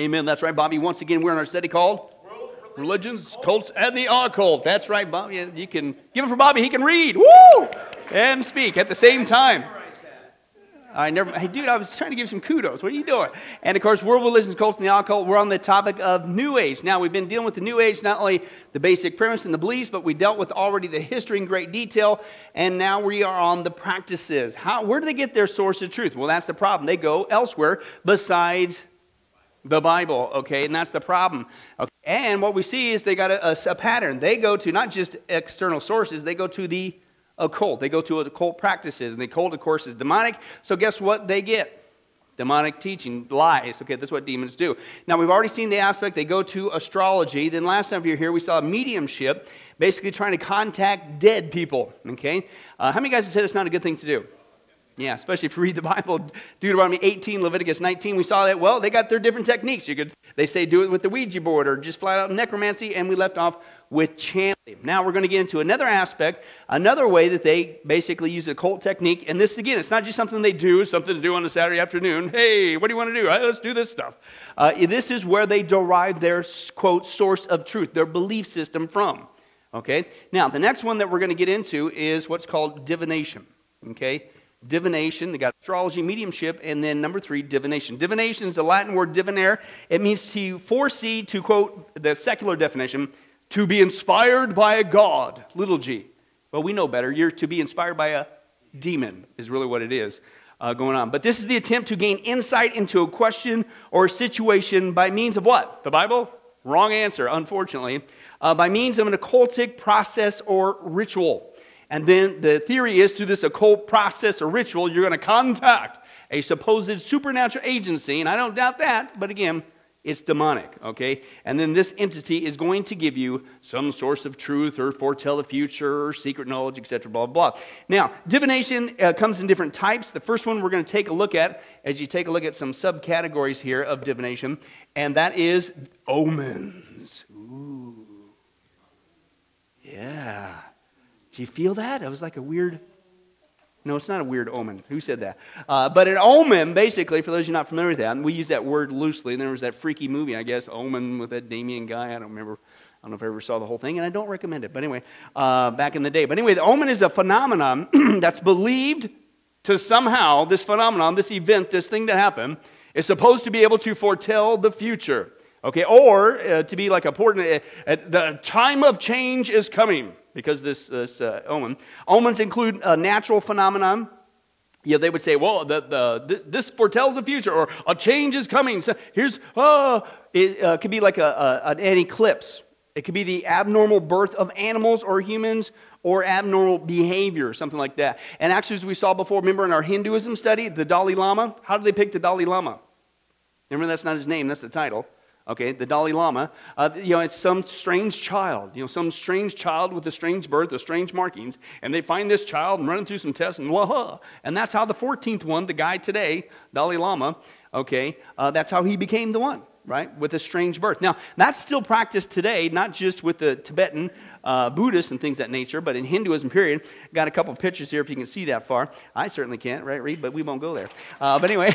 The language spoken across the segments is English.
Amen. That's right, Bobby. Once again, we're in our study called Religions, Cults, and the Occult. That's right, Bobby. You can give it for Bobby. He can read. Woo! And speak at the same time. I never, hey, dude, I was trying to give some kudos. What are you doing? And of course, world religions, cults, and the occult, we're on the topic of New Age. Now, we've been dealing with the New Age, not only the basic premise and the beliefs, but we dealt with already the history in great detail, and now we are on the practices. How, where do they get their source of truth? Well, that's the problem. They go elsewhere besides the Bible, okay? And that's the problem. Okay? And what we see is they got a, a, a pattern. They go to not just external sources, they go to the occult. They go to occult practices, and the occult, of course, is demonic. So guess what they get? Demonic teaching, lies. Okay, that's what demons do. Now, we've already seen the aspect. They go to astrology. Then last time you were here, we saw mediumship, basically trying to contact dead people. Okay? Uh, how many guys would say that's not a good thing to do? Yeah, especially if you read the Bible, Deuteronomy 18, Leviticus 19, we saw that. Well, they got their different techniques. You could, they say do it with the Ouija board or just flat out necromancy, and we left off with chanting. Now we're going to get into another aspect, another way that they basically use a occult technique. And this, again, it's not just something they do, something to do on a Saturday afternoon. Hey, what do you want to do? Let's do this stuff. Uh, this is where they derive their, quote, source of truth, their belief system from. Okay? Now, the next one that we're going to get into is what's called divination. Okay? Divination, they got astrology, mediumship, and then number three, divination. Divination is the Latin word divinare. It means to foresee, to quote the secular definition, to be inspired by a God, little g. Well, we know better. You're to be inspired by a demon, is really what it is uh, going on. But this is the attempt to gain insight into a question or a situation by means of what? The Bible? Wrong answer, unfortunately. Uh, by means of an occultic process or ritual. And then the theory is through this occult process or ritual, you're going to contact a supposed supernatural agency, and I don't doubt that, but again, it's demonic, okay? And then this entity is going to give you some source of truth or foretell the future or secret knowledge, etc., blah, blah, blah. Now, divination uh, comes in different types. The first one we're going to take a look at as you take a look at some subcategories here of divination, and that is omens. Ooh. Yeah. Do you feel that? It was like a weird no, it's not a weird omen. Who said that? Uh, but an omen, basically, for those of you not familiar with that, and we use that word loosely. And there was that freaky movie, I guess, Omen with that Damien guy. I don't remember. I don't know if I ever saw the whole thing, and I don't recommend it. But anyway, uh, back in the day. But anyway, the omen is a phenomenon that's believed to somehow, this phenomenon, this event, this thing that happened, is supposed to be able to foretell the future. Okay, or uh, to be like important, uh, the time of change is coming because this, this uh, omen. Omens include a natural phenomenon. Yeah, they would say, well, the, the, this foretells the future, or a change is coming. So here's, oh, it uh, could be like a, a, an eclipse. It could be the abnormal birth of animals or humans or abnormal behavior, something like that. And actually, as we saw before, remember in our Hinduism study, the Dalai Lama? How did they pick the Dalai Lama? Remember, that's not his name, that's the title okay, the Dalai Lama, uh, you know, it's some strange child, you know, some strange child with a strange birth, or strange markings, and they find this child and running through some tests and blah, and that's how the 14th one, the guy today, Dalai Lama, okay, uh, that's how he became the one, right, with a strange birth. Now, that's still practiced today, not just with the Tibetan uh, Buddhists and things that nature, but in Hinduism, period. Got a couple pictures here if you can see that far. I certainly can't, right, Reed? But we won't go there. Uh, but anyway,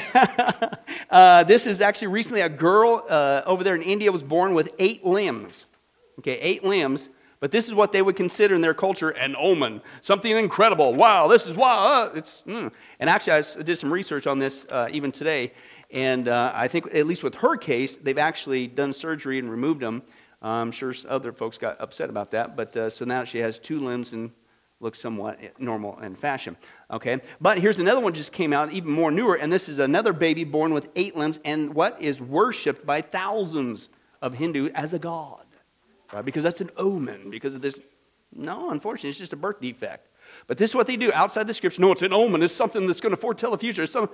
uh, this is actually recently a girl uh, over there in India was born with eight limbs. Okay, eight limbs. But this is what they would consider in their culture an omen, something incredible. Wow, this is wow. Uh, it's mm. and actually, I did some research on this uh, even today, and I think at least with her case, they've actually done surgery and removed them I'm sure other folks got upset about that, but uh, so now she has two limbs and looks somewhat normal in fashion. Okay, but here's another one just came out, even more newer, and this is another baby born with eight limbs, and what is worshipped by thousands of Hindu as a god, right? Because that's an omen. Because of this, no, unfortunately, it's just a birth defect. But this is what they do outside the scripture. No, it's an omen. It's something that's going to foretell the future. It's some,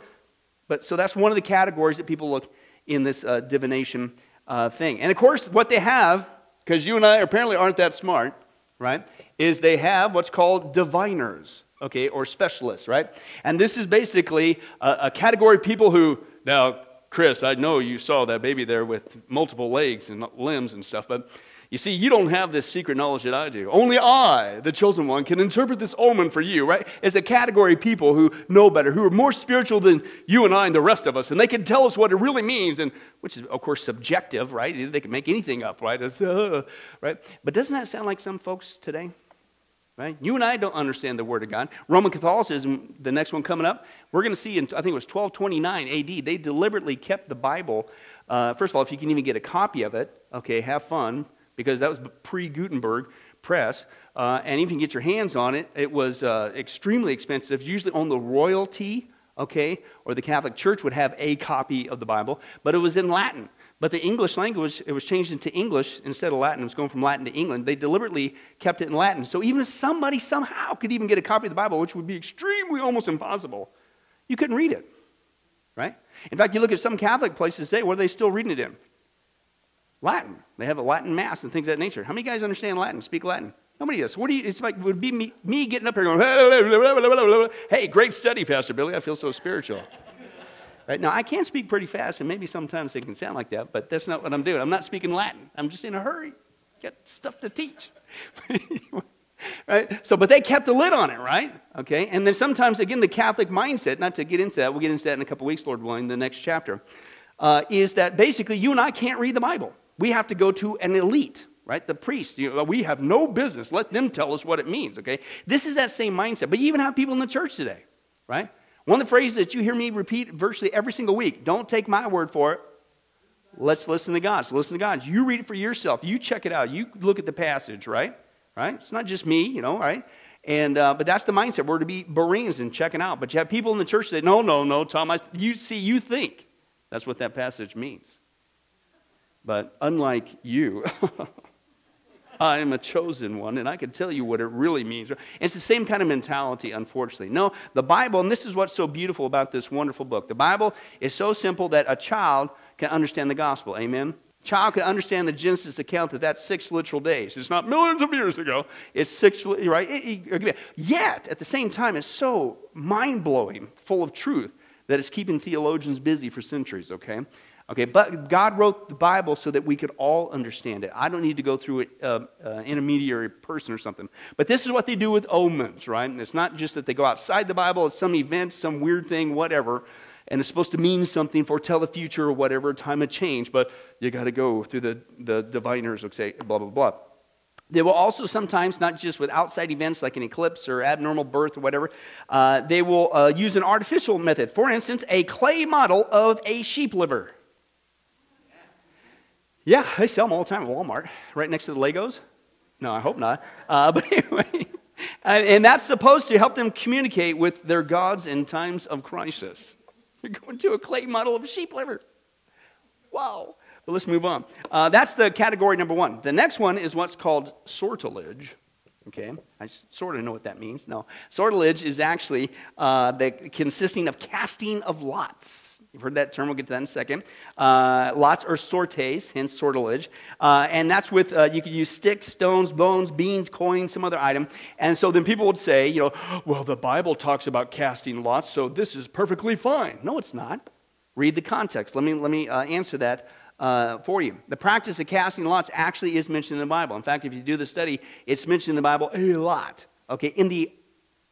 but so that's one of the categories that people look in this uh, divination uh, thing. And of course, what they have, because you and I apparently aren't that smart, right, is they have what's called diviners, okay, or specialists, right? And this is basically a, a category of people who, now, Chris, I know you saw that baby there with multiple legs and limbs and stuff, but You see, you don't have this secret knowledge that I do. Only I, the chosen one, can interpret this omen for you, right? As a category of people who know better, who are more spiritual than you and I and the rest of us, and they can tell us what it really means, and which is, of course, subjective, right? They can make anything up, right? Uh, right? But doesn't that sound like some folks today? Right? You and I don't understand the Word of God. Roman Catholicism, the next one coming up, we're going to see in, I think it was 1229 AD, they deliberately kept the Bible. Uh, first of all, if you can even get a copy of it, okay, have fun because that was pre Gutenberg press. Uh, and even get your hands on it, it was uh, extremely expensive. Usually, on the royalty, okay, or the Catholic Church would have a copy of the Bible, but it was in Latin. But the English language, it was changed into English instead of Latin. It was going from Latin to England. They deliberately kept it in Latin. So even if somebody somehow could even get a copy of the Bible, which would be extremely almost impossible, you couldn't read it, right? In fact, you look at some Catholic places today, what are they still reading it in? Latin. They have a Latin mass and things of that nature. How many guys understand Latin, speak Latin? Nobody does. What do you, it's like, would be me, me getting up here going, hey, great study, Pastor Billy. I feel so spiritual. Right? Now, I can speak pretty fast, and maybe sometimes it can sound like that, but that's not what I'm doing. I'm not speaking Latin. I'm just in a hurry. Got stuff to teach. right? So, but they kept a lid on it, right? Okay. And then sometimes, again, the Catholic mindset, not to get into that, we'll get into that in a couple weeks, Lord willing, the next chapter, uh, is that basically you and I can't read the Bible. We have to go to an elite, right? The priest. You know, we have no business. Let them tell us what it means, okay? This is that same mindset. But you even have people in the church today, right? One of the phrases that you hear me repeat virtually every single week don't take my word for it. Let's listen to God. So listen to God. You read it for yourself. You check it out. You look at the passage, right? Right? It's not just me, you know, right? And uh, but that's the mindset. We're to be Bereans and checking out. But you have people in the church that no, no, no, Tom. I, you see, you think that's what that passage means. But unlike you, I am a chosen one, and I can tell you what it really means. It's the same kind of mentality, unfortunately. No, the Bible, and this is what's so beautiful about this wonderful book. The Bible is so simple that a child can understand the gospel. Amen? Child can understand the Genesis account that that's six literal days. It's not millions of years ago. It's six, right? Yet, at the same time, it's so mind blowing, full of truth, that it's keeping theologians busy for centuries, okay? Okay, but God wrote the Bible so that we could all understand it. I don't need to go through an uh, uh, intermediary person or something. But this is what they do with omens, right? And it's not just that they go outside the Bible, it's some event, some weird thing, whatever, and it's supposed to mean something, foretell the future or whatever, time of change, but you got to go through the, the diviners, okay, blah, blah, blah. They will also sometimes, not just with outside events like an eclipse or abnormal birth or whatever, uh, they will uh, use an artificial method. For instance, a clay model of a sheep liver. Yeah, they sell them all the time at Walmart, right next to the Legos. No, I hope not. Uh, but anyway, and that's supposed to help them communicate with their gods in times of crisis. You're going to a clay model of a sheep liver. Wow. But let's move on. Uh, that's the category number one. The next one is what's called sortilege. Okay, I sort of know what that means. No, sortilege is actually uh, the consisting of casting of lots. You've heard that term, we'll get to that in a second. Uh, lots are sortes, hence sortilege. Uh, and that's with, uh, you could use sticks, stones, bones, beans, coins, some other item. And so then people would say, you know, well, the Bible talks about casting lots, so this is perfectly fine. No, it's not. Read the context. Let me, let me uh, answer that uh, for you. The practice of casting lots actually is mentioned in the Bible. In fact, if you do the study, it's mentioned in the Bible a lot. Okay, in the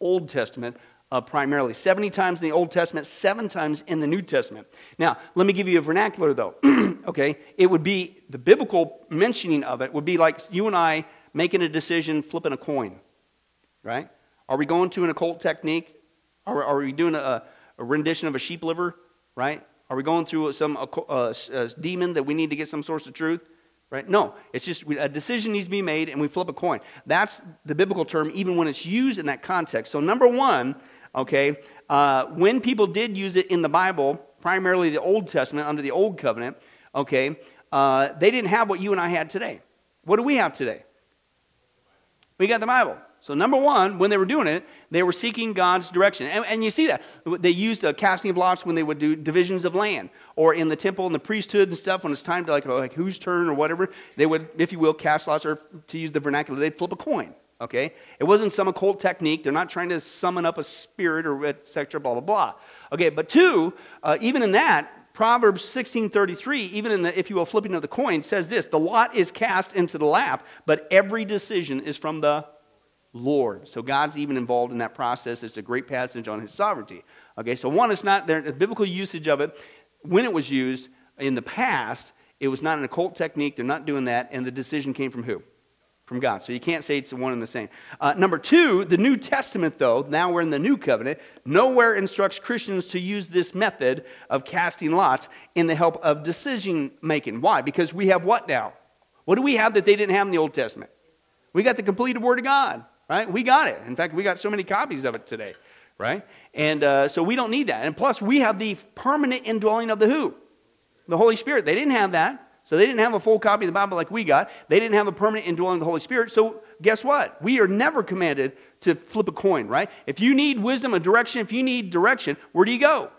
Old Testament, uh, primarily. 70 times in the Old Testament, seven times in the New Testament. Now, let me give you a vernacular though. okay? It would be, the biblical mentioning of it would be like you and I making a decision, flipping a coin, right? Are we going to an occult technique? Are, are we doing a, a, rendition of a sheep liver, right? Are we going through some uh, demon that we need to get some source of truth? Right? No, it's just a decision needs to be made and we flip a coin. That's the biblical term, even when it's used in that context. So, number one, okay? Uh, when people did use it in the Bible, primarily the Old Testament, under the Old Covenant, okay, uh, they didn't have what you and I had today. What do we have today? We got the Bible. So, number one, when they were doing it, they were seeking God's direction. And, and you see that. They used the casting of lots when they would do divisions of land, or in the temple and the priesthood and stuff, when it's time to, like, like whose turn or whatever, they would, if you will, cast lots, or to use the vernacular, they'd flip a coin okay? It wasn't some occult technique. They're not trying to summon up a spirit or etc., blah, blah, blah. Okay, but two, uh, even in that, Proverbs 16:33, even in the, if you will, flipping of the coin, says this: the lot is cast into the lap, but every decision is from the Lord. So God's even involved in that process. It's a great passage on his sovereignty. Okay, so one, it's not there, the biblical usage of it, when it was used in the past, it was not an occult technique. They're not doing that, and the decision came from who? From God. So you can't say it's the one and the same. Uh, number two, the New Testament, though, now we're in the New Covenant, nowhere instructs Christians to use this method of casting lots in the help of decision making. Why? Because we have what now? What do we have that they didn't have in the Old Testament? We got the completed Word of God right? We got it. In fact, we got so many copies of it today, right? And uh, so we don't need that. And plus, we have the permanent indwelling of the who? The Holy Spirit. They didn't have that. So they didn't have a full copy of the Bible like we got. They didn't have a permanent indwelling of the Holy Spirit. So guess what? We are never commanded to flip a coin, right? If you need wisdom and direction, if you need direction, where do you go?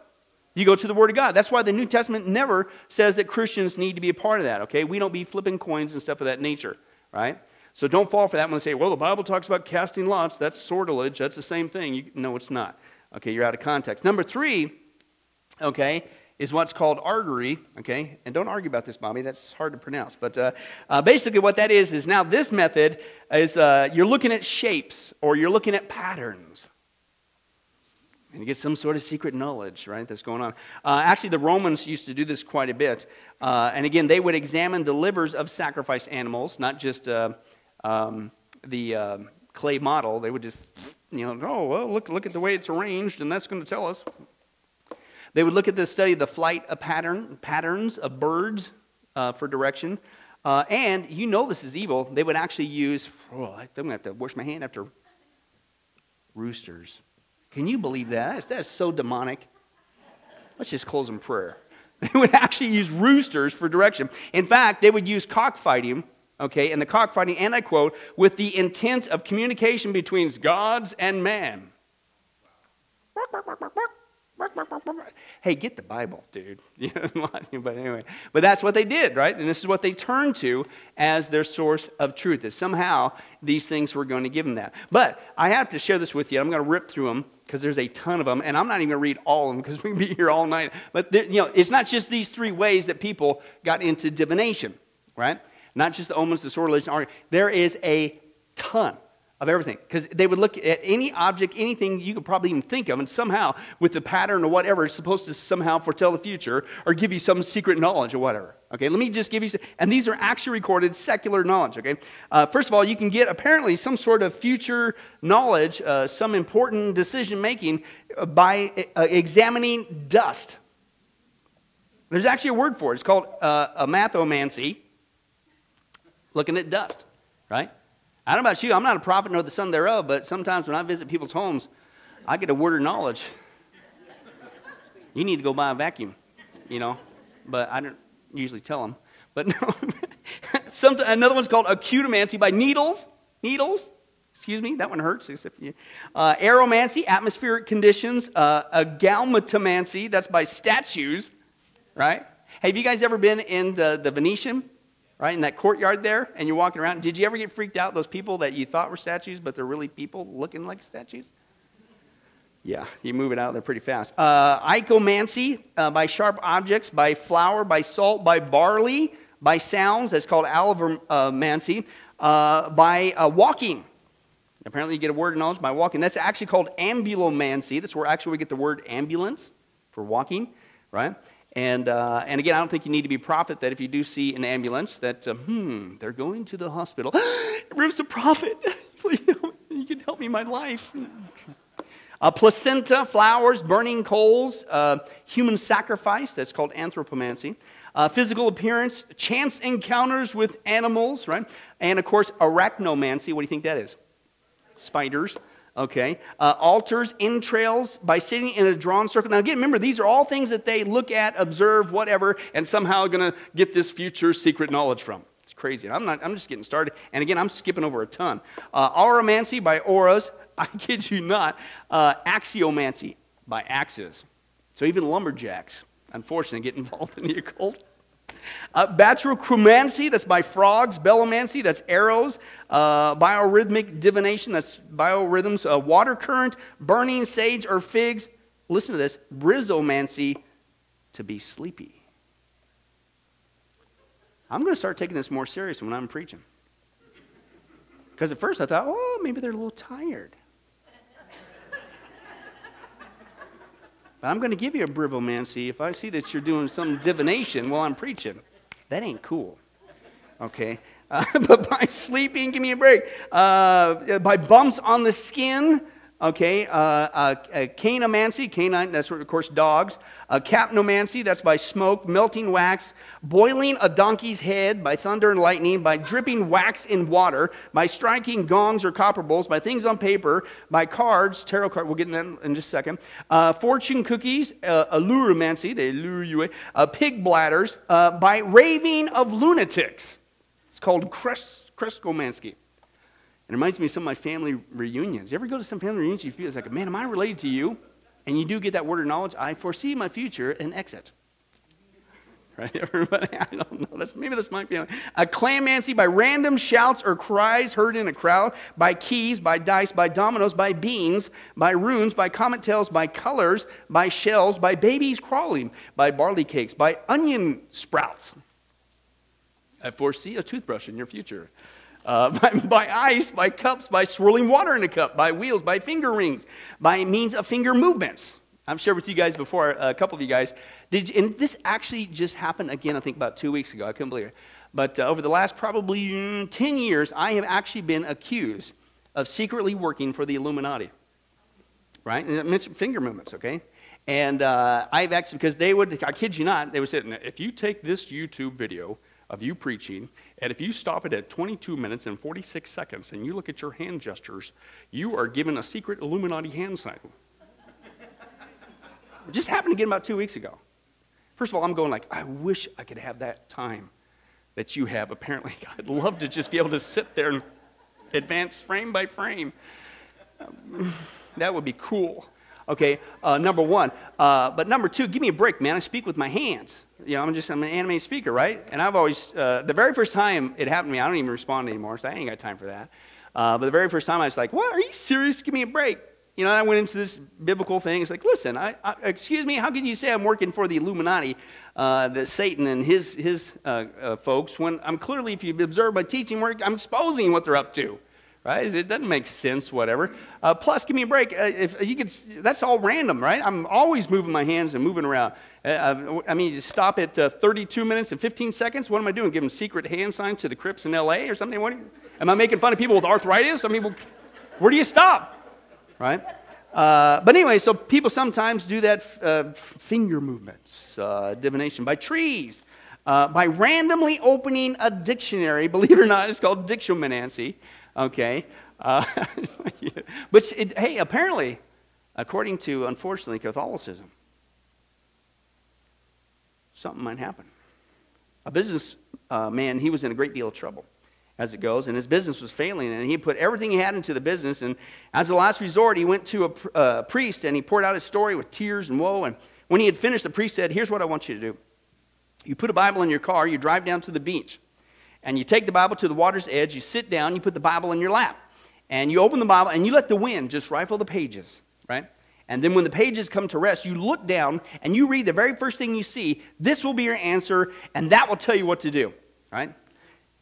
You go to the Word of God. That's why the New Testament never says that Christians need to be a part of that, okay? We don't be flipping coins and stuff of that nature, right? So don't fall for that when they say, well, the Bible talks about casting lots. That's sortilege. That's the same thing. You, no, it's not. Okay, you're out of context. Number three, okay, is what's called augury. Okay, and don't argue about this, Bobby. That's hard to pronounce. But uh, uh, basically, what that is is now this method is uh, you're looking at shapes or you're looking at patterns. And you get some sort of secret knowledge, right, that's going on. Uh, actually, the Romans used to do this quite a bit. Uh, and again, they would examine the livers of sacrificed animals, not just uh, um, the clay model, they would just, you know, oh, well, look, look at the way it's arranged, and that's going to tell us. They would look at the study of the flight of pattern, patterns of birds uh, for direction. Uh, and you know this is evil. They would actually use, oh, I'm going to have to wash my hand after roosters. Can you believe that? That's, that's so demonic. Let's just close in prayer. They would actually use roosters for direction. In fact, they would use cockfighting okay, and the cockfighting, and I quote, with the intent of communication between gods and man. Hey, get the Bible, dude. but anyway, but that's what they did, right? And this is what they turned to as their source of truth. That somehow these things were going to give them that. But I have to share this with you. I'm going to rip through them because there's a ton of them, and I'm not even going to read all of them because we can be here all night. But there, you know, it's not just these three ways that people got into divination, right? not just the omens, the sortilege, there is a ton of everything. Because they would look at any object, anything you could probably even think of, and somehow, with the pattern or whatever, it's supposed to somehow foretell the future or give you some secret knowledge or whatever. Okay, let me just give you, some, and these are actually recorded secular knowledge. Okay, uh, first of all, you can get apparently some sort of future knowledge, uh, some important decision making uh, by uh, examining dust. There's actually a word for it. It's called uh, mathomancy. looking at dust, right? I don't know about you, I'm not a prophet nor the son thereof, but sometimes when I visit people's homes, I get a word of knowledge. You need to go buy a vacuum, you know, but I don't usually tell them. But no, another one's called acutomancy by needles. Needles, excuse me, that one hurts. Uh, aeromancy, atmospheric conditions. Uh, agalmatomancy, that's by statues, right? Have you guys ever been in the, the Venetian? Right, in that courtyard there, and you're walking around. Did you ever get freaked out, those people that you thought were statues, but they're really people looking like statues? Yeah, you move it out there pretty fast. Uh, icomancy, uh, by sharp objects, by flour, by salt, by barley, by sounds, that's called allomancy, uh, by uh, walking. Apparently, you get a word of knowledge by walking. That's actually called ambulomancy. That's where actually we get the word ambulance for walking, right? And, uh, and again, I don't think you need to be a prophet that if you do see an ambulance that, uh, hmm, they're going to the hospital. Ruth's a prophet. you can help me in my life. A placenta, flowers, burning coals, uh, human sacrifice, that's called anthropomancy. Uh, physical appearance, chance encounters with animals, right? And of course, arachnomancy. What do you think that is? Spiders okay? Uh, altars, entrails, by sitting in a drawn circle. Now, again, remember, these are all things that they look at, observe, whatever, and somehow going to get this future secret knowledge from. It's crazy. I'm, not, I'm just getting started. And again, I'm skipping over a ton. Uh, auramancy by auras. I kid you not. Uh, axiomancy by axes. So even lumberjacks, unfortunately, get involved in the occult. Uh, batrachomancy, that's by frogs. Belomancy, that's arrows. Uh, biorhythmic divination, that's biorhythms. Uh, water current, burning sage or figs. Listen to this. Brizomancy, to be sleepy. I'm going to start taking this more serious when I'm preaching. Because at first I thought, oh, maybe they're a little tired. But I'm going to give you a bribbomancy if I see that you're doing some divination while I'm preaching. That ain't cool. Okay? Uh, but by sleeping, give me a break. Uh, by bumps on the skin, Okay, uh, uh, uh, canine, canine, that's of course dogs. Uh, capnomancy, that's by smoke, melting wax, boiling a donkey's head by thunder and lightning, by dripping wax in water, by striking gongs or copper bowls, by things on paper, by cards, tarot card, we'll get in that in just a second. Uh, fortune cookies, uh, alluromancy, they lure you away, uh, pig bladders, uh, by raving of lunatics. It's called kreskomancy. It reminds me of some of my family reunions. You ever go to some family reunions, you feel it's like, man, am I related to you? And you do get that word of knowledge. I foresee my future and exit. Right, everybody? I don't know. That's, maybe that's my feeling. A clamancy by random shouts or cries heard in a crowd, by keys, by dice, by dominoes, by beans, by runes, by comet tails, by colors, by shells, by babies crawling, by barley cakes, by onion sprouts. I foresee a toothbrush in your future uh, by, by, ice, by cups, by swirling water in a cup, by wheels, by finger rings, by means of finger movements. I've shared with you guys before, a couple of you guys. Did you, and this actually just happened again, I think about two weeks ago. I couldn't believe it. But uh, over the last probably mm, 10 years, I have actually been accused of secretly working for the Illuminati. Right? And I mentioned finger movements, okay? And uh, I've actually, because they would, I kid you not, they would say, if you take this YouTube video of you preaching and if you stop it at 22 minutes and 46 seconds and you look at your hand gestures, you are given a secret Illuminati hand sign. it just happened again about two weeks ago. First of all, I'm going like, I wish I could have that time that you have. Apparently, I'd love to just be able to sit there and advance frame by frame. Um, that would be cool. Okay, uh, number one. Uh, but number two, give me a break, man. I speak with my hands you know, I'm just I'm an anime speaker, right? And I've always uh, the very first time it happened to me, I don't even respond anymore, so I ain't got time for that. Uh, but the very first time I was like, "What? Are you serious? Give me a break." You know, I went into this biblical thing. It's like, listen, I, I, excuse me, how can you say I'm working for the Illuminati, uh, the Satan and his his uh, uh, folks, when I'm clearly, if you observe my teaching work, I'm exposing what they're up to right? It doesn't make sense, whatever. Uh, plus, give me a break. Uh, if you could, that's all random, right? I'm always moving my hands and moving around. Uh, I mean, you stop at uh, 32 minutes and 15 seconds. What am I doing? Giving secret hand signs to the Crips in L.A. or something? What you, am I making fun of people with arthritis? I mean, where do you stop, right? Uh, but anyway, so people sometimes do that uh, finger movements, divination by trees. by randomly opening a dictionary, believe it or not, it's called dictionomancy okay? Uh, but it, hey, apparently, according to, unfortunately, Catholicism, something might happen. A business uh, man, he was in a great deal of trouble as it goes, and his business was failing, and he put everything he had into the business. And as a last resort, he went to a uh, priest and he poured out his story with tears and woe. And when he had finished, the priest said, Here's what I want you to do. You put a Bible in your car, you drive down to the beach and you take the Bible to the water's edge, you sit down, you put the Bible in your lap, and you open the Bible and you let the wind just rifle the pages, right? And then when the pages come to rest, you look down and you read the very first thing you see. This will be your answer, and that will tell you what to do, right?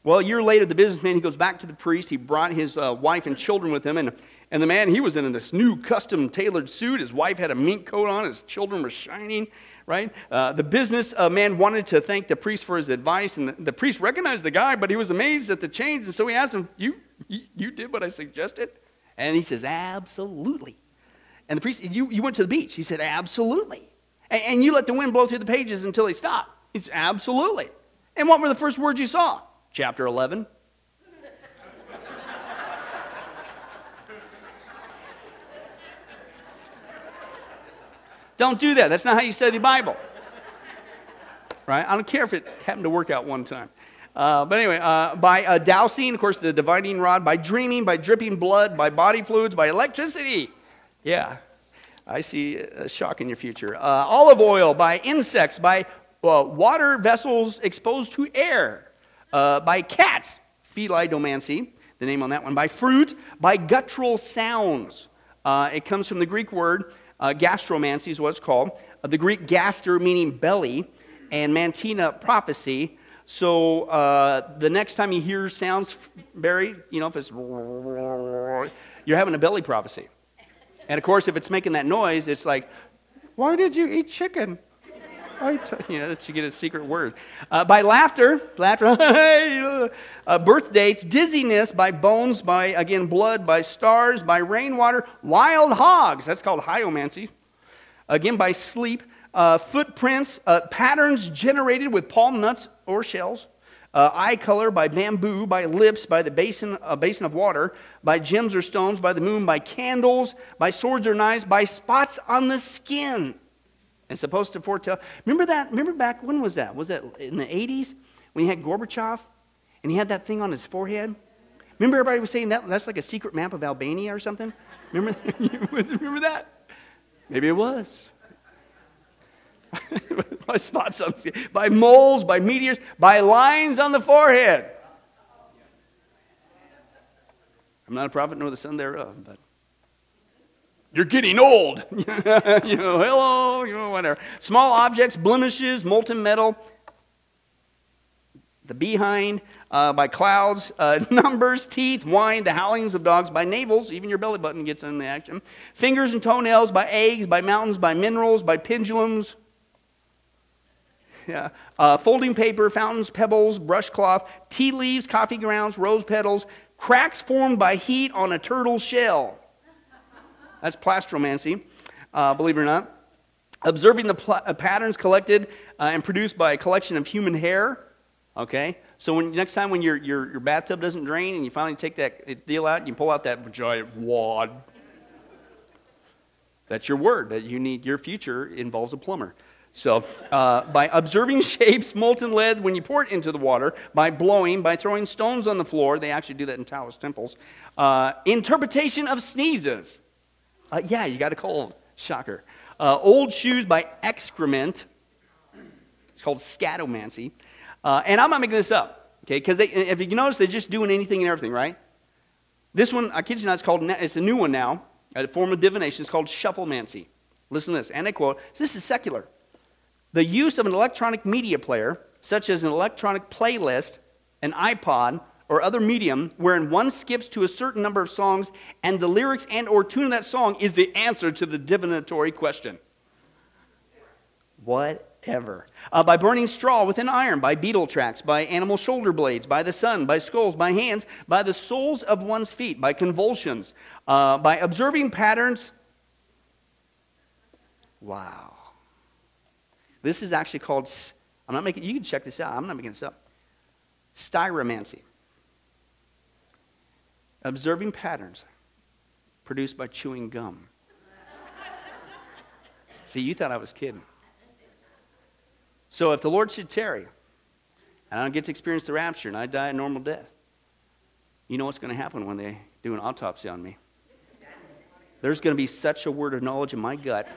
Well, a year later, the businessman he goes back to the priest. He brought his uh, wife and children with him, and and the man he was in this new custom tailored suit. His wife had a mink coat on. His children were shining right? Uh, the business uh, man wanted to thank the priest for his advice, and the, the, priest recognized the guy, but he was amazed at the change, and so he asked him, you, you, you did what I suggested? And he says, Absolutely. And the priest, you, you went to the beach. He said, Absolutely. And, and you let the wind blow through the pages until they stopped. He said, Absolutely. And what were the first words you saw? Chapter 11. Don't do that. That's not how you study the Bible. Right? I don't care if it happened to work out one time. Uh, but anyway, uh, by uh, dowsing, of course, the divining rod, by dreaming, by dripping blood, by body fluids, by electricity. Yeah, I see a shock in your future. Uh, olive oil, by insects, by uh, water vessels exposed to air, uh, by cats, felidomancy, the name on that one, by fruit, by guttural sounds. it comes from the Greek word uh, gastromancy is what it's called, uh, the Greek gaster meaning belly, and mantina prophecy. So uh, the next time you hear sounds, Barry, you know, if it's you're having a belly prophecy. And of course, if it's making that noise, it's like, why did you eat chicken? you know, that you get a secret word. Uh, by laughter, laughter, uh, birth dates, dizziness, by bones, by, again, blood, by stars, by rainwater, wild hogs, that's called hyomancy. Again, by sleep, uh, footprints, uh, patterns generated with palm nuts or shells, uh, eye color by bamboo, by lips, by the basin, uh, basin of water, by gems or stones, by the moon, by candles, by swords or knives, by spots on the skin. It's supposed to foretell. Remember that? Remember back, when was that? Was that in the 80s when you had Gorbachev and he had that thing on his forehead? Remember everybody was saying that that's like a secret map of Albania or something? Remember, remember that? Maybe it was. by spots on the by moles, by meteors, by lines on the forehead. I'm not a prophet nor the son thereof, but you're getting old. you know, hello, you know, whatever. Small objects, blemishes, molten metal, the behind, uh, by clouds, uh, numbers, teeth, wine, the howlings of dogs, by navels, even your belly button gets in the action, fingers and toenails, by eggs, by mountains, by minerals, by pendulums, yeah. Uh, folding paper, fountains, pebbles, brush cloth, tea leaves, coffee grounds, rose petals, cracks formed by heat on a turtle shell. That's plastromancy, uh, believe it or not. Observing the pl- uh, patterns collected uh, and produced by a collection of human hair. Okay? So when, next time when your, your, your bathtub doesn't drain and you finally take that deal out and you pull out that giant wad, that's your word that you need. Your future involves a plumber. So, uh, by observing shapes, molten lead when you pour it into the water, by blowing, by throwing stones on the floor, they actually do that in Taoist temples. Uh, interpretation of sneezes. Uh, yeah, you got a cold. Shocker. Uh, old shoes by excrement. It's called scatomancy. Uh, and I'm not making this up, okay? Because if you notice, they're just doing anything and everything, right? This one, I kid you not, it's called, it's a new one now, a form of divination. It's called shufflemancy. Listen to this, and I quote, this is secular. The use of an electronic media player, such as an electronic playlist, an iPod, or other medium wherein one skips to a certain number of songs and the lyrics and or tune of that song is the answer to the divinatory question whatever uh, by burning straw with an iron by beetle tracks by animal shoulder blades by the sun by skulls by hands by the soles of one's feet by convulsions uh, by observing patterns. Wow. This is actually called i'm not making you can check this out i'm not making this up. Styromancy. Observing patterns produced by chewing gum. See, you thought I was kidding. So if the Lord should tarry, and I don't get to experience the rapture, and I die a normal death, you know what's going to happen when they do an autopsy on me? There's going to be such a word of knowledge in my gut.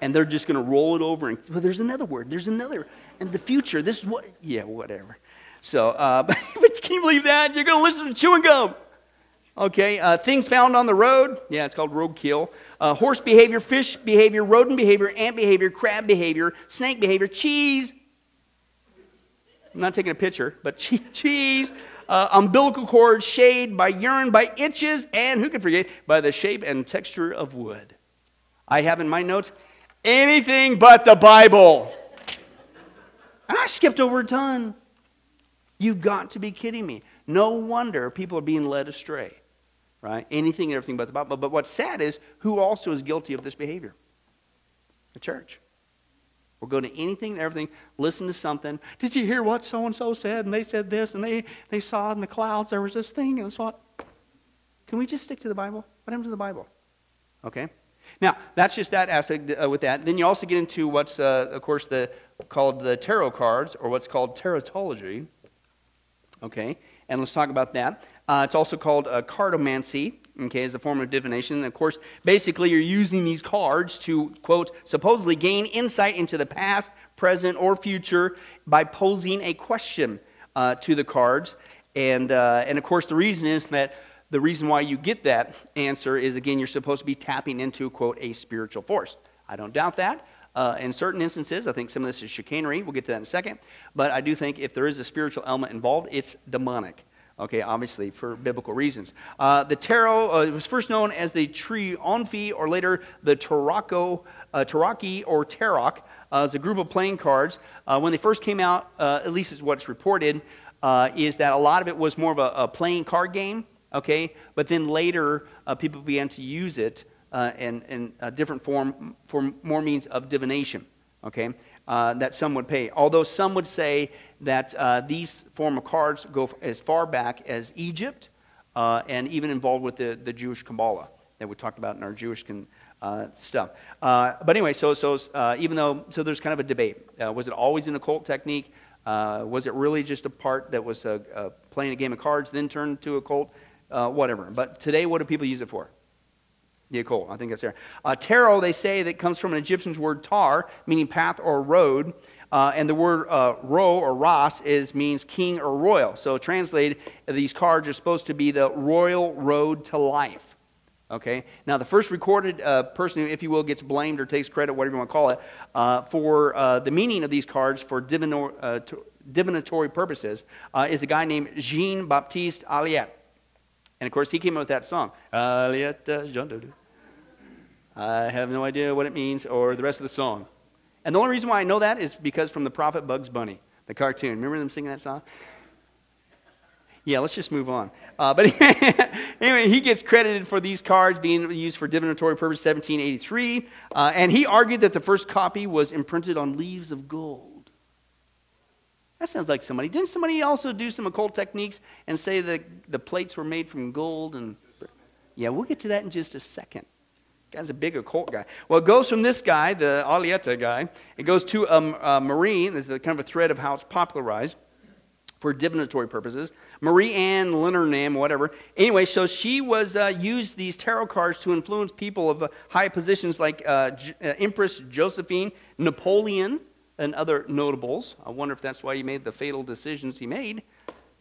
And they're just going to roll it over and, well, there's another word, there's another. And the future, this is what, yeah, whatever. So, uh, but can you believe that? You're going to listen to chewing gum. Okay, uh, things found on the road. Yeah, it's called roadkill. Uh, horse behavior, fish behavior, rodent behavior, ant behavior, crab behavior, snake behavior, cheese. I'm not taking a picture, but cheese. Uh, umbilical cord, shade, by urine, by itches, and who can forget, by the shape and texture of wood. I have in my notes anything but the Bible. And I skipped over a ton. You've got to be kidding me. No wonder people are being led astray, right? Anything and everything but the Bible. But what's sad is who also is guilty of this behavior? The church. We'll go to anything and everything, listen to something. Did you hear what so and so said? And they said this, and they, they saw in the clouds there was this thing, and so Can we just stick to the Bible? What happened to the Bible? Okay? Now, that's just that aspect uh, with that. Then you also get into what's, uh, of course, the, called the tarot cards, or what's called tarotology. Okay, and let's talk about that. Uh, it's also called cartomancy, okay, as a form of divination. And of course, basically, you're using these cards to, quote, supposedly gain insight into the past, present, or future by posing a question uh, to the cards. And, uh, and of course, the reason is that the reason why you get that answer is, again, you're supposed to be tapping into, quote, a spiritual force. I don't doubt that. Uh, in certain instances, I think some of this is chicanery. We'll get to that in a second. But I do think if there is a spiritual element involved, it's demonic. Okay, obviously for biblical reasons. Uh, the tarot uh, was first known as the trionfi, or later the Tarocco, uh, Tarocchi or Tarok, uh, as a group of playing cards. Uh, when they first came out, uh, at least is what's reported, uh, is that a lot of it was more of a, a playing card game, okay? But then later, uh, people began to use it uh, in, in a different form for more means of divination, okay? Uh, that some would pay. Although some would say that uh, these form of cards go as far back as Egypt uh, and even involved with the, the Jewish Kabbalah that we talked about in our Jewish con, uh, stuff. Uh, but anyway, so, so uh, even though, so there's kind of a debate. Uh, was it always an occult technique? Was it really just a part that was playing a game of cards, then turned to a cult? whatever. But today, what do people use it for? The occult. I think that's there. tarot, they say, that comes from an Egyptian word tar, meaning path or road. Uh, and the word uh, ro or ras is means king or royal. So translated, these cards are supposed to be the royal road to life. Okay? Now, the first recorded uh, person, who, if you will, gets blamed or takes credit, whatever you want to call it, uh, for uh, the meaning of these cards for uh, divinatory purposes is a guy named Jean Baptiste Alliette. And of course, he came up with that song. Alliot, uh, I have no idea what it means or the rest of the song. And the only reason why I know that is because from the prophet Bugs Bunny, the cartoon. Remember them singing that song? Yeah, let's just move on. Uh, but anyway, he gets credited for these cards being used for divinatory purpose 1783. Uh, and he argued that the first copy was imprinted on leaves of gold. That sounds like somebody. Didn't somebody also do some occult techniques and say that the plates were made from gold? And yeah, we'll get to that in just a second. Guy's a big occult guy. Well, it goes from this guy, the Alieta guy, it goes to a, a Marine. This is kind of a thread of how it's popularized for divinatory purposes. Marie Anne Lenormand, whatever. Anyway, so she was uh, used these tarot cards to influence people of uh, high positions like uh, J- uh, Empress Josephine, Napoleon, and other notables. I wonder if that's why he made the fatal decisions he made.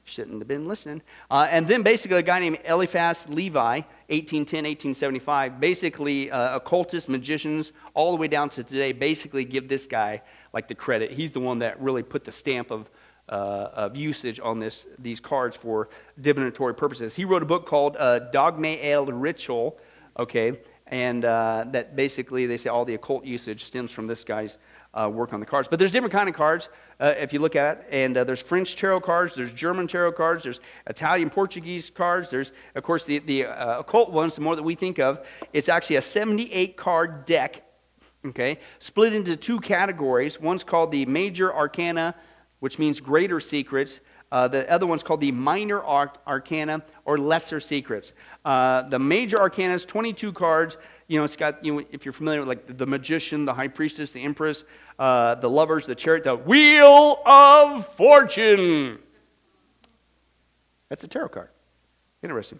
Shouldn't have been listening. Uh, and then basically a guy named Eliphas Levi, 1810, 1875. Basically, uh, occultists, magicians, all the way down to today, basically give this guy like the credit. He's the one that really put the stamp of uh, of usage on this, these cards for divinatory purposes. He wrote a book called uh, Dogme El Ritual, okay, and uh, that basically they say all the occult usage stems from this guy's uh, work on the cards. But there's different kind of cards uh, if you look at it, and uh, there's French tarot cards, there's German tarot cards, there's Italian, Portuguese cards, there's of course the the uh, occult ones, the more that we think of. It's actually a 78 card deck, okay, split into two categories. One's called the Major Arcana which means greater secrets. Uh, the other one's called the minor arcana or lesser secrets. Uh, the major arcana is 22 cards. You know, it's got, you know, if you're familiar with like the magician, the high priestess, the empress, uh, the lovers, the chariot, the wheel of fortune. That's a tarot card. Interesting.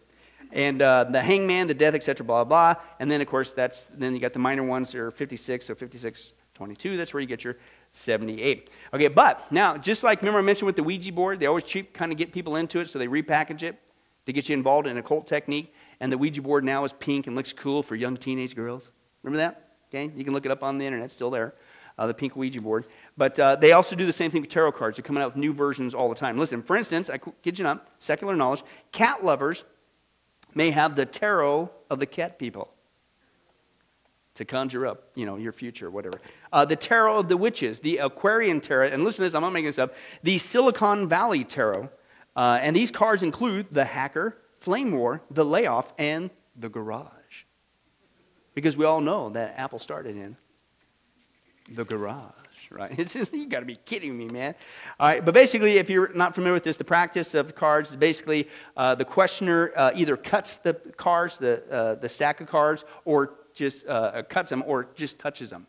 And uh, the hangman, the death, etc., blah, blah, blah. And then, of course, that's, then you got the minor ones, that are 56, so 56, 22. That's where you get your 78. Okay, but now, just like remember I mentioned with the Ouija board, they always cheap kind of get people into it, so they repackage it to get you involved in a cult technique. And the Ouija board now is pink and looks cool for young teenage girls. Remember that? Okay, you can look it up on the internet, still there. Uh, the pink Ouija board. But uh, they also do the same thing with tarot cards. They're coming out with new versions all the time. Listen, for instance, I kid you not, secular knowledge, cat lovers may have the tarot of the cat people to conjure up, you know, your future, whatever. Uh, the tarot of the witches, the Aquarian tarot, and listen to this, I'm not making this up, the Silicon Valley tarot. Uh, and these cards include the hacker, flame war, the layoff, and the garage. Because we all know that Apple started in the garage, right? It's just, you got to be kidding me, man. All right, but basically, if you're not familiar with this, the practice of cards, basically, uh, the questioner uh, either cuts the cards, the, uh, the stack of cards, or just uh, cuts them or just touches them.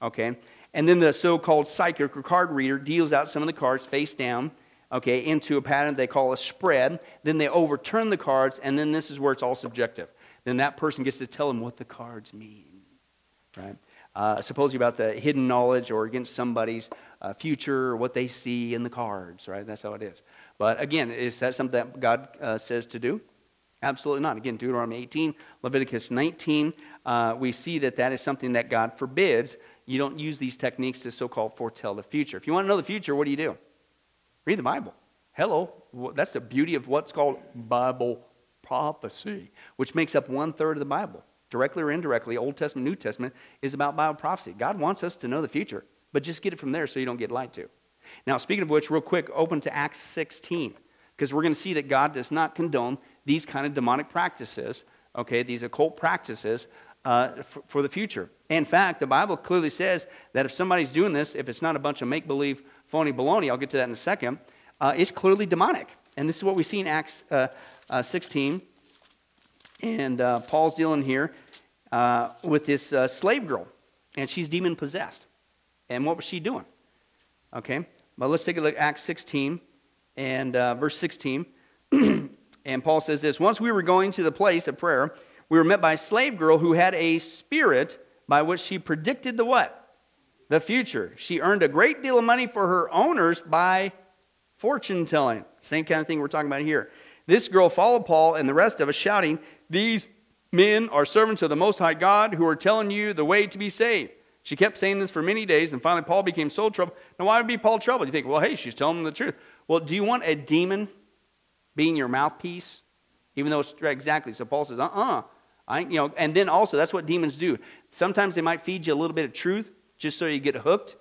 Okay? And then the so called psychic or card reader deals out some of the cards face down, okay, into a pattern they call a spread. Then they overturn the cards, and then this is where it's all subjective. Then that person gets to tell them what the cards mean, right? Uh, supposedly about the hidden knowledge or against somebody's uh, future or what they see in the cards, right? That's how it is. But again, is that something that God uh, says to do? Absolutely not. Again, Deuteronomy 18, Leviticus 19, uh, we see that that is something that God forbids. You don't use these techniques to so called foretell the future. If you want to know the future, what do you do? Read the Bible. Hello. That's the beauty of what's called Bible prophecy, which makes up one third of the Bible. Directly or indirectly, Old Testament, New Testament is about Bible prophecy. God wants us to know the future, but just get it from there so you don't get lied to. Now, speaking of which, real quick, open to Acts 16, because we're going to see that God does not condone these kind of demonic practices, okay, these occult practices uh, for, for, the future. In fact, the Bible clearly says that if somebody's doing this, if it's not a bunch of make believe, phony baloney, I'll get to that in a second, uh, it's clearly demonic. And this is what we see in Acts uh, uh 16. And uh, Paul's dealing here uh, with this slave girl, and she's demon possessed. And what was she doing? Okay, but let's take a look at Acts 16 and verse 16. And Paul says this Once we were going to the place of prayer, we were met by a slave girl who had a spirit by which she predicted the what? The future. She earned a great deal of money for her owners by fortune telling. Same kind of thing we're talking about here. This girl followed Paul and the rest of us, shouting, These men are servants of the Most High God who are telling you the way to be saved. She kept saying this for many days, and finally Paul became so troubled. Now, why would be Paul troubled? You think, well, hey, she's telling them the truth. Well, do you want a demon being your mouthpiece, even though it's exactly. So Paul says, uh uh-uh. uh you know, and then also, that's what demons do. Sometimes they might feed you a little bit of truth just so you get hooked.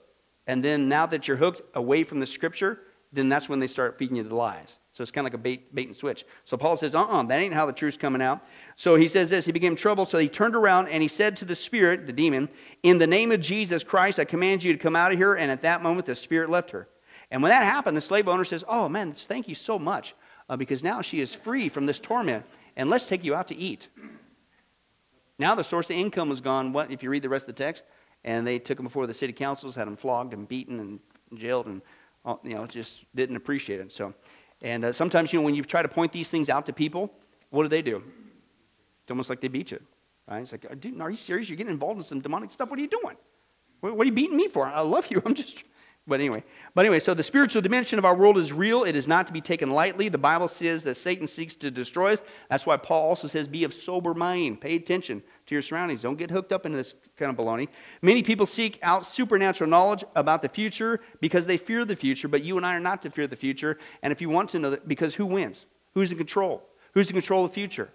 And then now that you're hooked away from the scripture, then that's when they start feeding you the lies. So it's kind of like a bait, bait and switch. So Paul says, uh uh-uh, uh that ain't how the truth's coming out. So he says this He became troubled, so he turned around and he said to the spirit, the demon, In the name of Jesus Christ, I command you to come out of here. And at that moment, the spirit left her. And when that happened, the slave owner says, Oh man, thank you so much uh, because now she is free from this torment. And let's take you out to eat. Now the source of income was gone. What if you read the rest of the text? And they took him before the city councils, had him flogged and beaten and jailed, and uh, you know just didn't appreciate it. So, and uh, sometimes you know when you try to point these things out to people, what do they do? It's almost like they beat you. Right? It's like, dude, are you serious? You're getting involved in some demonic stuff. What are you doing? What, what are you beating me for? I love you. I'm just but anyway, but anyway, so the spiritual dimension of our world is real. It is not to be taken lightly. The Bible says that Satan seeks to destroy us. That's why Paul also says, be of sober mind. Pay attention to your surroundings. Don't get hooked up into this kind of baloney. Many people seek out supernatural knowledge about the future because they fear the future, but you and I are not to fear the future. And if you want to know that, because who wins? Who's in control? Who's in control of the future?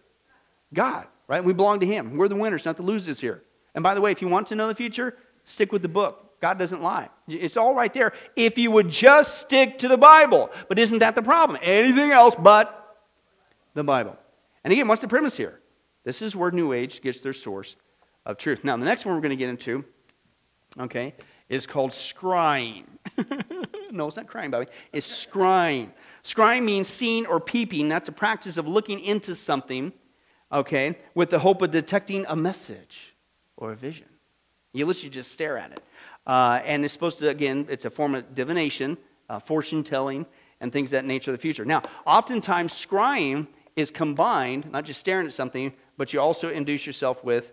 God, right? We belong to Him. We're the winners, not the losers here. And by the way, if you want to know the future, stick with the book. God doesn't lie. It's all right there if you would just stick to the Bible. But isn't that the problem? Anything else but the Bible. And again, what's the premise here? This is where New Age gets their source of truth. Now, the next one we're going to get into, okay, is called scrying. no, it's not crying, Bobby. It's scrying. Scrying means seeing or peeping. That's the practice of looking into something, okay, with the hope of detecting a message or a vision. You literally just stare at it. Uh, and it's supposed to, again, it's a form of divination, uh, fortune telling, and things that nature of the future. Now, oftentimes, scrying is combined, not just staring at something, but you also induce yourself with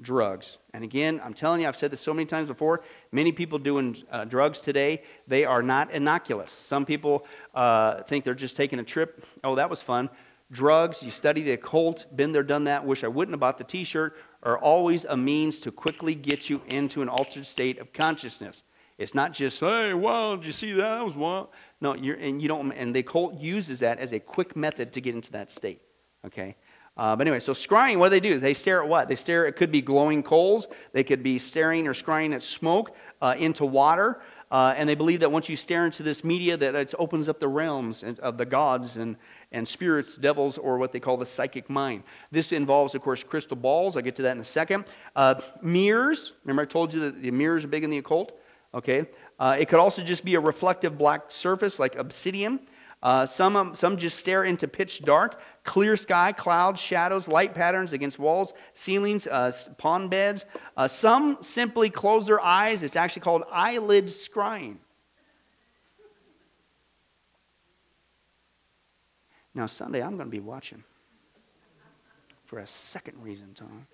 drugs. And again, I'm telling you, I've said this so many times before. Many people doing uh, drugs today, they are not innocuous. Some people uh, think they're just taking a trip. Oh, that was fun. Drugs, you study the occult, been there, done that. Wish I wouldn't have bought the t shirt are always a means to quickly get you into an altered state of consciousness. It's not just, hey, wow, did you see that? That was wild. No, you're, and you don't, and the cult uses that as a quick method to get into that state. Okay? Uh, but anyway, so scrying, what do they do? They stare at what? They stare, it could be glowing coals. They could be staring or scrying at smoke, uh, into water. Uh, and they believe that once you stare into this media, that it opens up the realms of the gods and, and spirits, devils, or what they call the psychic mind. This involves, of course, crystal balls. I'll get to that in a second. Uh, mirrors. Remember, I told you that the mirrors are big in the occult? Okay. Uh, it could also just be a reflective black surface like obsidian. Uh, some, um, some just stare into pitch dark, clear sky, clouds, shadows, light patterns against walls, ceilings, uh, pond beds. Uh, some simply close their eyes. It's actually called eyelid scrying. Now, Sunday, I'm going to be watching for a second reason, Tom.